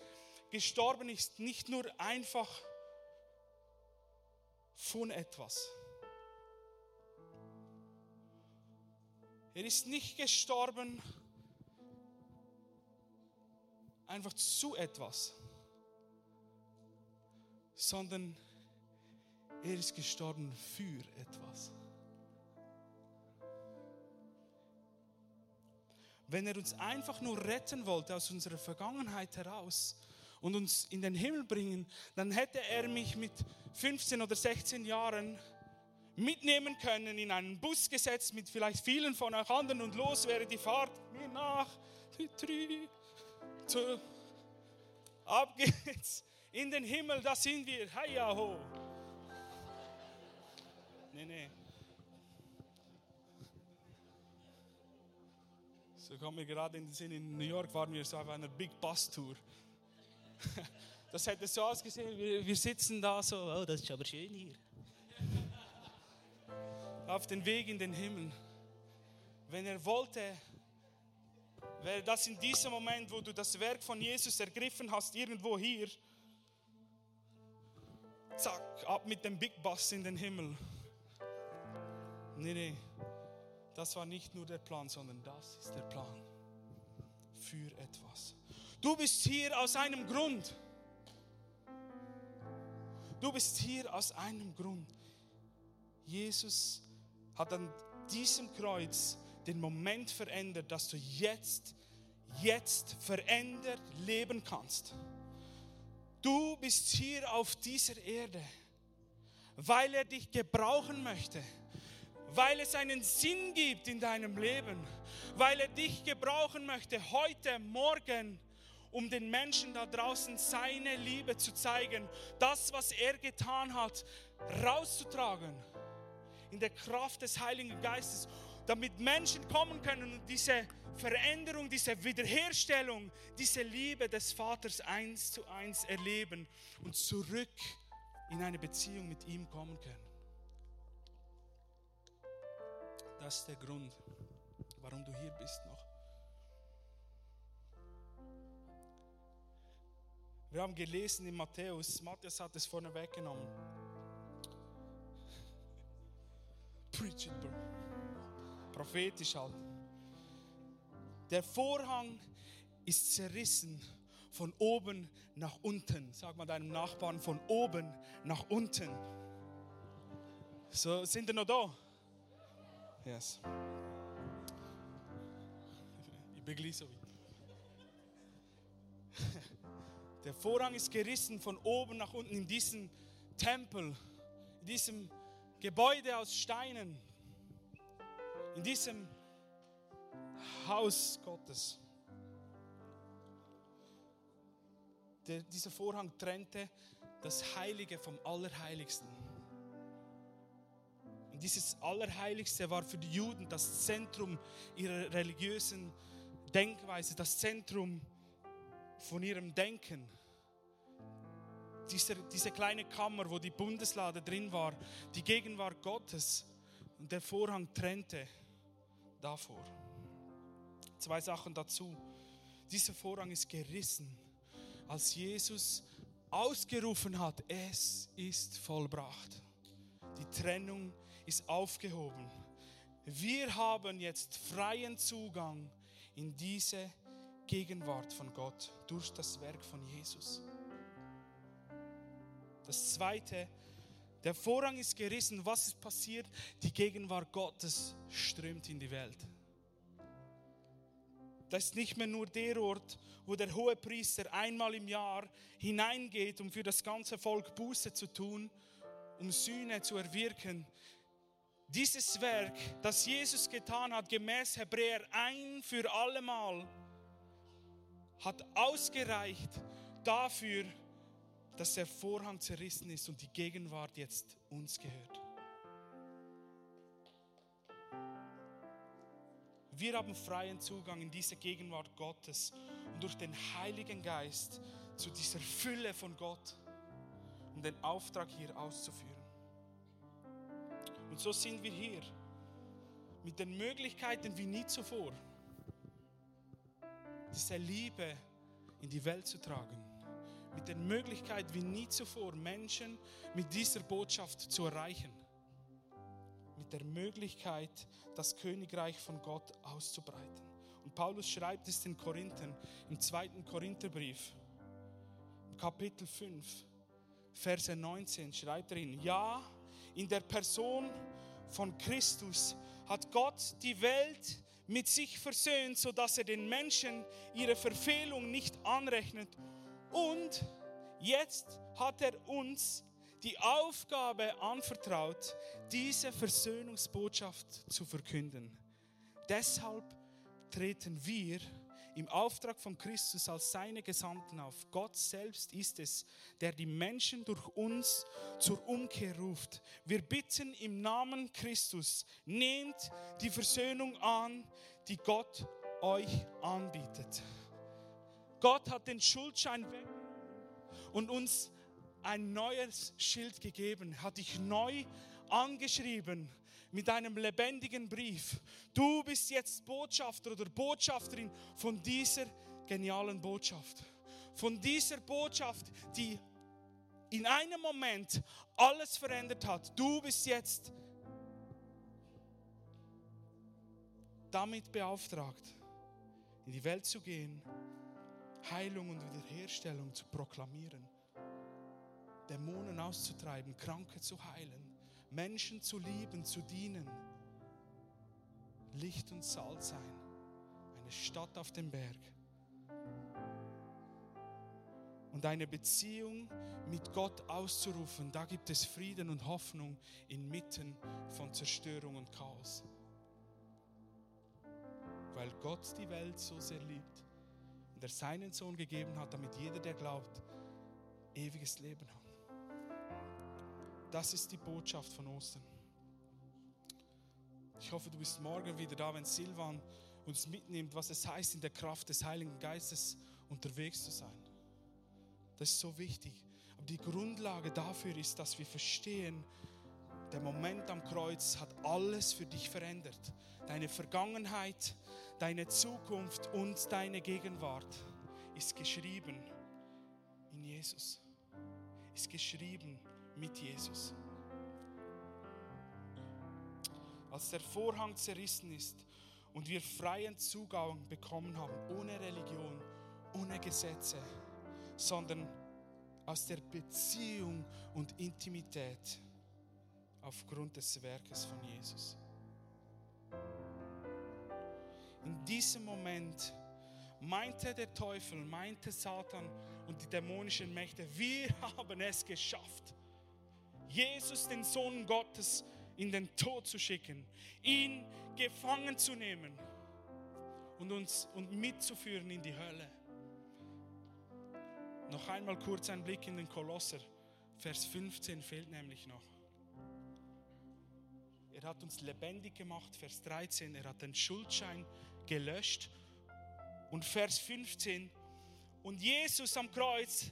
Speaker 1: gestorben ist, nicht nur einfach von etwas. Er ist nicht gestorben einfach zu etwas, sondern er ist gestorben für etwas. wenn er uns einfach nur retten wollte aus unserer Vergangenheit heraus und uns in den Himmel bringen, dann hätte er mich mit 15 oder 16 Jahren mitnehmen können, in einen Bus gesetzt mit vielleicht vielen von euch anderen und los wäre die Fahrt mir nach. Ab geht's in den Himmel, da sind wir. Heia ho. Nee, nee. So kommt mir gerade in den Sinn, in New York waren wir so auf einer Big Bus Tour. Das hätte so ausgesehen, wir, wir sitzen da so, oh, das ist aber schön hier. Auf den Weg in den Himmel. wenn er wollte, wäre das in diesem Moment, wo du das Werk von Jesus ergriffen hast, irgendwo hier, zack, ab mit dem Big Boss in den Himmel. Nee, nee, das war nicht nur der Plan, sondern das ist der Plan für etwas. Du bist hier aus einem Grund. Du bist hier aus einem Grund. Jesus hat an diesem Kreuz den Moment verändert, dass du jetzt, jetzt verändert leben kannst. Du bist hier auf dieser Erde, weil er dich gebrauchen möchte, weil es einen Sinn gibt in deinem Leben, weil er dich gebrauchen möchte, heute, morgen, um den Menschen da draußen seine Liebe zu zeigen, das, was er getan hat, rauszutragen in der Kraft des Heiligen Geistes, damit Menschen kommen können und diese Veränderung, diese Wiederherstellung, diese Liebe des Vaters eins zu eins erleben und zurück in eine Beziehung mit ihm kommen können. Das ist der Grund, warum du hier bist noch. Wir haben gelesen in Matthäus, Matthäus hat es vorne weggenommen. Preach it, bro. Prophetisch halt. Der Vorhang ist zerrissen von oben nach unten. Sag mal deinem Nachbarn von oben nach unten. So, sind wir noch da? Yes. Ich bin gleich so weit. Der Vorhang ist gerissen von oben nach unten in diesem Tempel, in diesem Gebäude aus Steinen, in diesem Haus Gottes. Der, dieser Vorhang trennte das Heilige vom Allerheiligsten. Und dieses Allerheiligste war für die Juden das Zentrum ihrer religiösen Denkweise, das Zentrum von ihrem Denken. Diese, diese kleine Kammer, wo die Bundeslade drin war, die Gegenwart Gottes und der Vorhang trennte davor. Zwei Sachen dazu. Dieser Vorhang ist gerissen, als Jesus ausgerufen hat, es ist vollbracht. Die Trennung ist aufgehoben. Wir haben jetzt freien Zugang in diese Gegenwart von Gott durch das Werk von Jesus. Das Zweite, der Vorhang ist gerissen. Was ist passiert? Die Gegenwart Gottes strömt in die Welt. Das ist nicht mehr nur der Ort, wo der hohe Priester einmal im Jahr hineingeht, um für das ganze Volk Buße zu tun, um Sühne zu erwirken. Dieses Werk, das Jesus getan hat, gemäß Hebräer ein für allemal, hat ausgereicht dafür, dass der Vorhang zerrissen ist und die Gegenwart jetzt uns gehört. Wir haben freien Zugang in diese Gegenwart Gottes und durch den Heiligen Geist zu dieser Fülle von Gott, um den Auftrag hier auszuführen. Und so sind wir hier mit den Möglichkeiten wie nie zuvor, diese Liebe in die Welt zu tragen mit der Möglichkeit wie nie zuvor, Menschen mit dieser Botschaft zu erreichen. Mit der Möglichkeit, das Königreich von Gott auszubreiten. Und Paulus schreibt es den Korinthern im zweiten Korintherbrief, Kapitel 5, Verse 19, schreibt er ihn, ja, in der Person von Christus hat Gott die Welt mit sich versöhnt, sodass er den Menschen ihre Verfehlung nicht anrechnet und jetzt hat er uns die Aufgabe anvertraut, diese Versöhnungsbotschaft zu verkünden. Deshalb treten wir im Auftrag von Christus als seine Gesandten auf. Gott selbst ist es, der die Menschen durch uns zur Umkehr ruft. Wir bitten im Namen Christus, nehmt die Versöhnung an, die Gott euch anbietet. Gott hat den Schuldschein weg und uns ein neues Schild gegeben, hat dich neu angeschrieben mit einem lebendigen Brief. Du bist jetzt Botschafter oder Botschafterin von dieser genialen Botschaft. Von dieser Botschaft, die in einem Moment alles verändert hat. Du bist jetzt damit beauftragt, in die Welt zu gehen, Heilung und Wiederherstellung zu proklamieren, Dämonen auszutreiben, Kranke zu heilen, Menschen zu lieben, zu dienen, Licht und Salz sein, eine Stadt auf dem Berg und eine Beziehung mit Gott auszurufen, da gibt es Frieden und Hoffnung inmitten von Zerstörung und Chaos. Weil Gott die Welt so sehr liebt und er seinen Sohn gegeben hat, damit jeder, der glaubt, ewiges Leben hat. Das ist die Botschaft von Ostern. Ich hoffe, du bist morgen wieder da, wenn Silvan uns mitnimmt, was es heißt, in der Kraft des Heiligen Geistes unterwegs zu sein. Das ist so wichtig. Aber die Grundlage dafür ist, dass wir verstehen, der Moment am Kreuz hat alles für dich verändert. Deine Vergangenheit, deine Zukunft und deine Gegenwart ist geschrieben in Jesus. Ist geschrieben mit Jesus. Als der Vorhang zerrissen ist und wir freien Zugang bekommen haben, ohne Religion, ohne Gesetze, sondern aus der Beziehung und Intimität aufgrund des Werkes von Jesus. In diesem Moment meinte der Teufel, meinte Satan und die dämonischen Mächte, wir haben es geschafft, Jesus, den Sohn Gottes, in den Tod zu schicken, ihn gefangen zu nehmen und uns und mitzuführen in die Hölle. Noch einmal kurz ein Blick in den Kolosser. Vers 15 fehlt nämlich noch. Er hat uns lebendig gemacht, Vers 13. Er hat den Schuldschein gelöscht. Und Vers 15. Und Jesus am Kreuz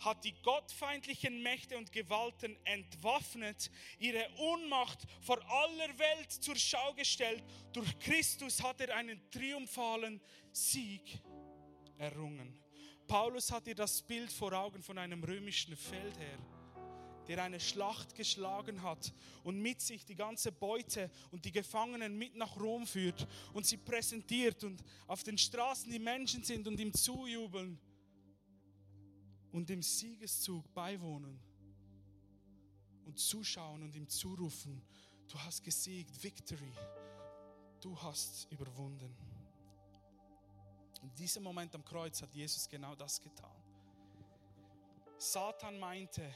Speaker 1: hat die gottfeindlichen Mächte und Gewalten entwaffnet, ihre Unmacht vor aller Welt zur Schau gestellt. Durch Christus hat er einen triumphalen Sieg errungen. Paulus hat dir das Bild vor Augen von einem römischen Feldherr, der eine Schlacht geschlagen hat und mit sich die ganze Beute und die Gefangenen mit nach Rom führt und sie präsentiert und auf den Straßen die Menschen sind und ihm zujubeln und dem Siegeszug beiwohnen und zuschauen und ihm zurufen, du hast gesiegt, Victory, du hast überwunden. In diesem Moment am Kreuz hat Jesus genau das getan. Satan meinte,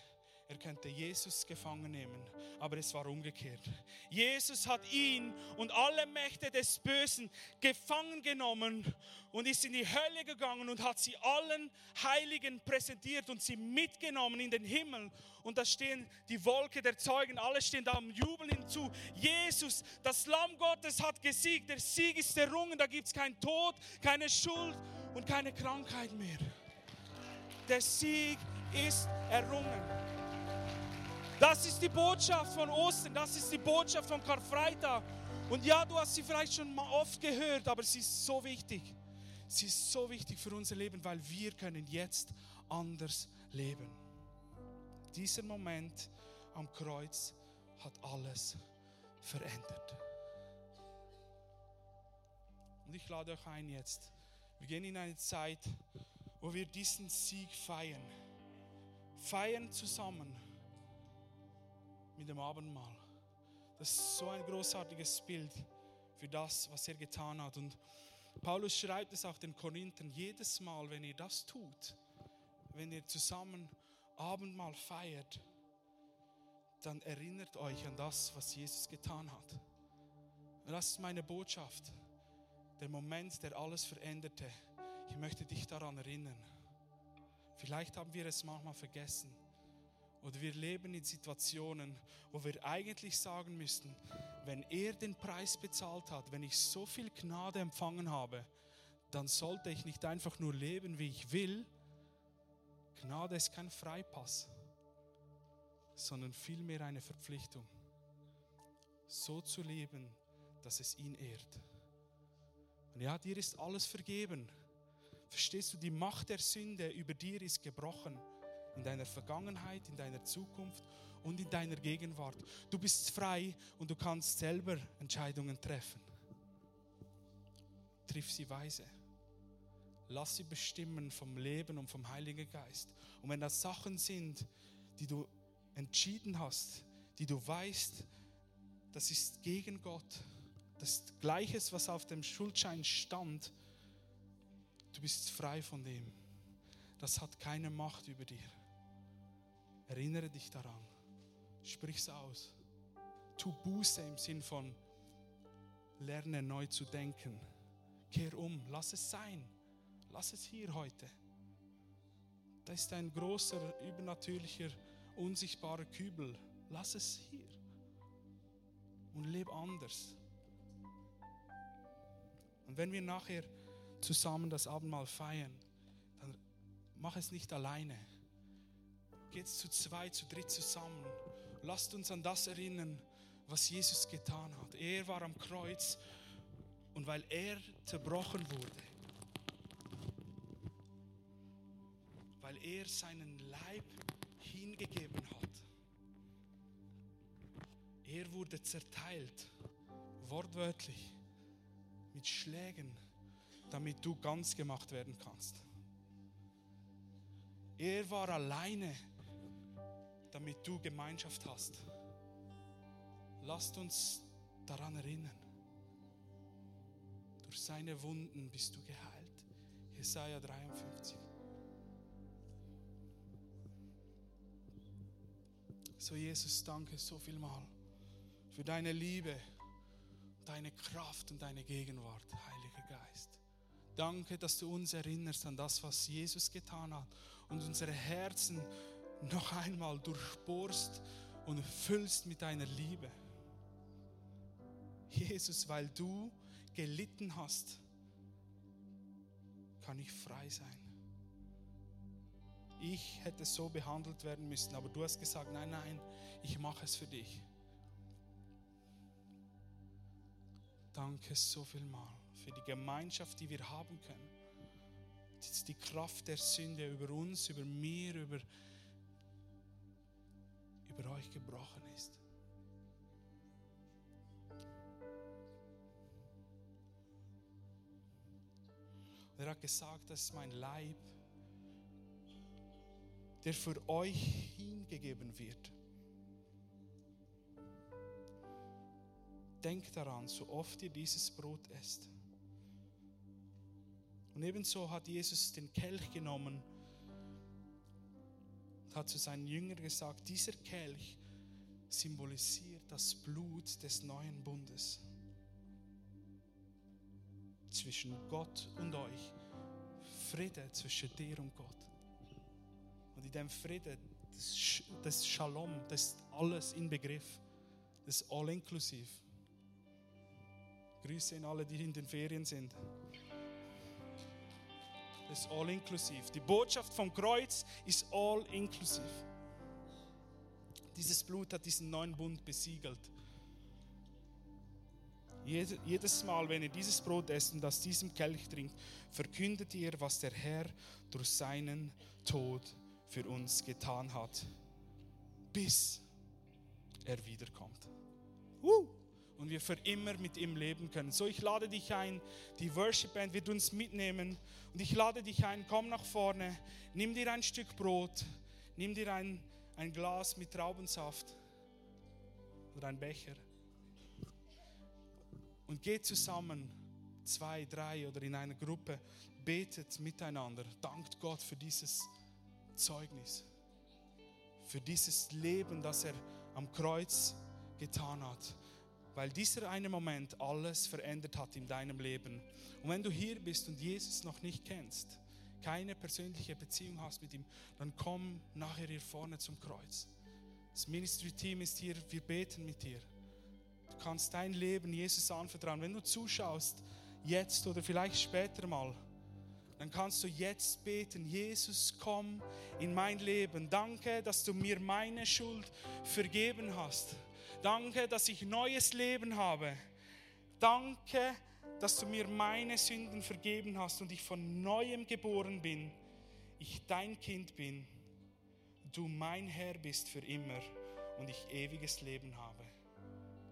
Speaker 1: er könnte Jesus gefangen nehmen, aber es war umgekehrt. Jesus hat ihn und alle Mächte des Bösen gefangen genommen und ist in die Hölle gegangen und hat sie allen Heiligen präsentiert und sie mitgenommen in den Himmel. Und da stehen die Wolke der Zeugen, alle stehen da und jubeln hinzu. Jesus, das Lamm Gottes hat gesiegt, der Sieg ist errungen, da gibt es keinen Tod, keine Schuld und keine Krankheit mehr. Der Sieg ist errungen. Das ist die Botschaft von Ostern, das ist die Botschaft von Karfreitag. Und ja, du hast sie vielleicht schon mal oft gehört, aber sie ist so wichtig. Sie ist so wichtig für unser Leben, weil wir können jetzt anders leben. Dieser Moment am Kreuz hat alles verändert. Und ich lade euch ein jetzt. Wir gehen in eine Zeit, wo wir diesen Sieg feiern. Feiern zusammen mit dem Abendmahl. Das ist so ein großartiges Bild für das, was er getan hat. Und Paulus schreibt es auch den Korinthern, jedes Mal, wenn ihr das tut, wenn ihr zusammen Abendmahl feiert, dann erinnert euch an das, was Jesus getan hat. Und das ist meine Botschaft. Der Moment, der alles veränderte. Ich möchte dich daran erinnern. Vielleicht haben wir es manchmal vergessen. Oder wir leben in Situationen, wo wir eigentlich sagen müssten, wenn er den Preis bezahlt hat, wenn ich so viel Gnade empfangen habe, dann sollte ich nicht einfach nur leben, wie ich will. Gnade ist kein Freipass, sondern vielmehr eine Verpflichtung. so zu leben, dass es ihn ehrt. Und ja, dir ist alles vergeben. Verstehst du, die Macht der Sünde über dir ist gebrochen. In deiner Vergangenheit, in deiner Zukunft und in deiner Gegenwart. Du bist frei und du kannst selber Entscheidungen treffen. Triff sie weise. Lass sie bestimmen vom Leben und vom Heiligen Geist. Und wenn das Sachen sind, die du entschieden hast, die du weißt, das ist gegen Gott, das Gleiches, was auf dem Schuldschein stand, du bist frei von dem. Das hat keine Macht über dir. Erinnere dich daran. Sprich's aus. Tu Buße im Sinn von lerne neu zu denken. Kehr um, lass es sein. Lass es hier heute. Da ist ein großer, übernatürlicher, unsichtbarer Kübel. Lass es hier. Und leb anders. Und wenn wir nachher zusammen das Abendmahl feiern, dann mach es nicht alleine. Geht zu zwei, zu dritt zusammen. Lasst uns an das erinnern, was Jesus getan hat. Er war am Kreuz und weil er zerbrochen wurde, weil er seinen Leib hingegeben hat, er wurde zerteilt, wortwörtlich mit Schlägen, damit du ganz gemacht werden kannst. Er war alleine, damit du Gemeinschaft hast. Lasst uns daran erinnern. Durch seine Wunden bist du geheilt. Jesaja 53. So, Jesus, danke so viel mal für deine Liebe deine Kraft und deine Gegenwart, Heiliger Geist. Danke, dass du uns erinnerst an das, was Jesus getan hat und unsere Herzen noch einmal durchbohrst und füllst mit deiner Liebe. Jesus, weil du gelitten hast, kann ich frei sein. Ich hätte so behandelt werden müssen, aber du hast gesagt, nein, nein, ich mache es für dich. Danke so viel mal für die Gemeinschaft, die wir haben können. Die Kraft der Sünde über uns, über mir, über, über euch gebrochen ist. Und er hat gesagt, das ist mein Leib, der für euch hingegeben wird. Denkt daran, so oft ihr dieses Brot esst. Und ebenso hat Jesus den Kelch genommen hat zu seinen Jüngern gesagt, dieser Kelch symbolisiert das Blut des neuen Bundes zwischen Gott und euch. Friede zwischen dir und Gott. Und in dem Friede, das, das Shalom, das ist alles in Begriff. Das ist all inklusiv. Grüße an alle, die in den Ferien sind. Ist all inklusiv. Die Botschaft vom Kreuz ist all inklusiv. Dieses Blut hat diesen neuen Bund besiegelt. Jedes Mal, wenn ihr dieses Brot esst und aus diesem Kelch trinkt, verkündet ihr, was der Herr durch seinen Tod für uns getan hat, bis er wiederkommt. Uh! Und wir für immer mit ihm leben können. So, ich lade dich ein, die Worship Band wird uns mitnehmen und ich lade dich ein, komm nach vorne, nimm dir ein Stück Brot, nimm dir ein, ein Glas mit Traubensaft oder ein Becher und geht zusammen, zwei, drei oder in einer Gruppe, betet miteinander, dankt Gott für dieses Zeugnis, für dieses Leben, das er am Kreuz getan hat weil dieser eine Moment alles verändert hat in deinem Leben. Und wenn du hier bist und Jesus noch nicht kennst, keine persönliche Beziehung hast mit ihm, dann komm nachher hier vorne zum Kreuz. Das Ministry-Team ist hier, wir beten mit dir. Du kannst dein Leben Jesus anvertrauen. Wenn du zuschaust, jetzt oder vielleicht später mal, dann kannst du jetzt beten, Jesus, komm in mein Leben. Danke, dass du mir meine Schuld vergeben hast. Danke, dass ich neues Leben habe. Danke, dass du mir meine Sünden vergeben hast und ich von neuem geboren bin. Ich dein Kind bin. Du mein Herr bist für immer und ich ewiges Leben habe.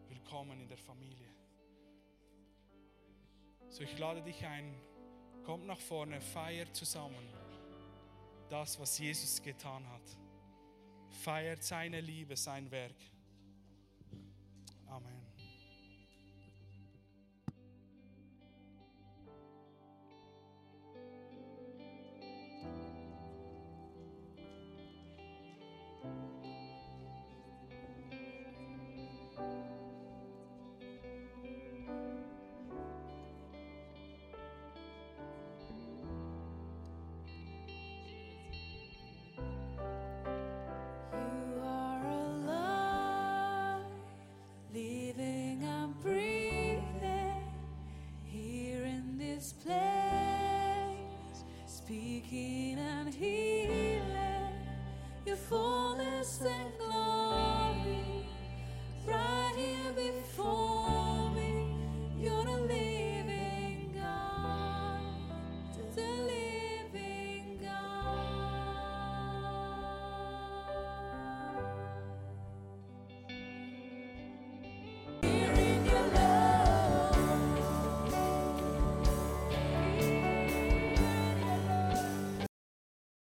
Speaker 1: Willkommen in der Familie. So, ich lade dich ein, kommt nach vorne, feiert zusammen das, was Jesus getan hat. Feiert seine Liebe, sein Werk. Amen.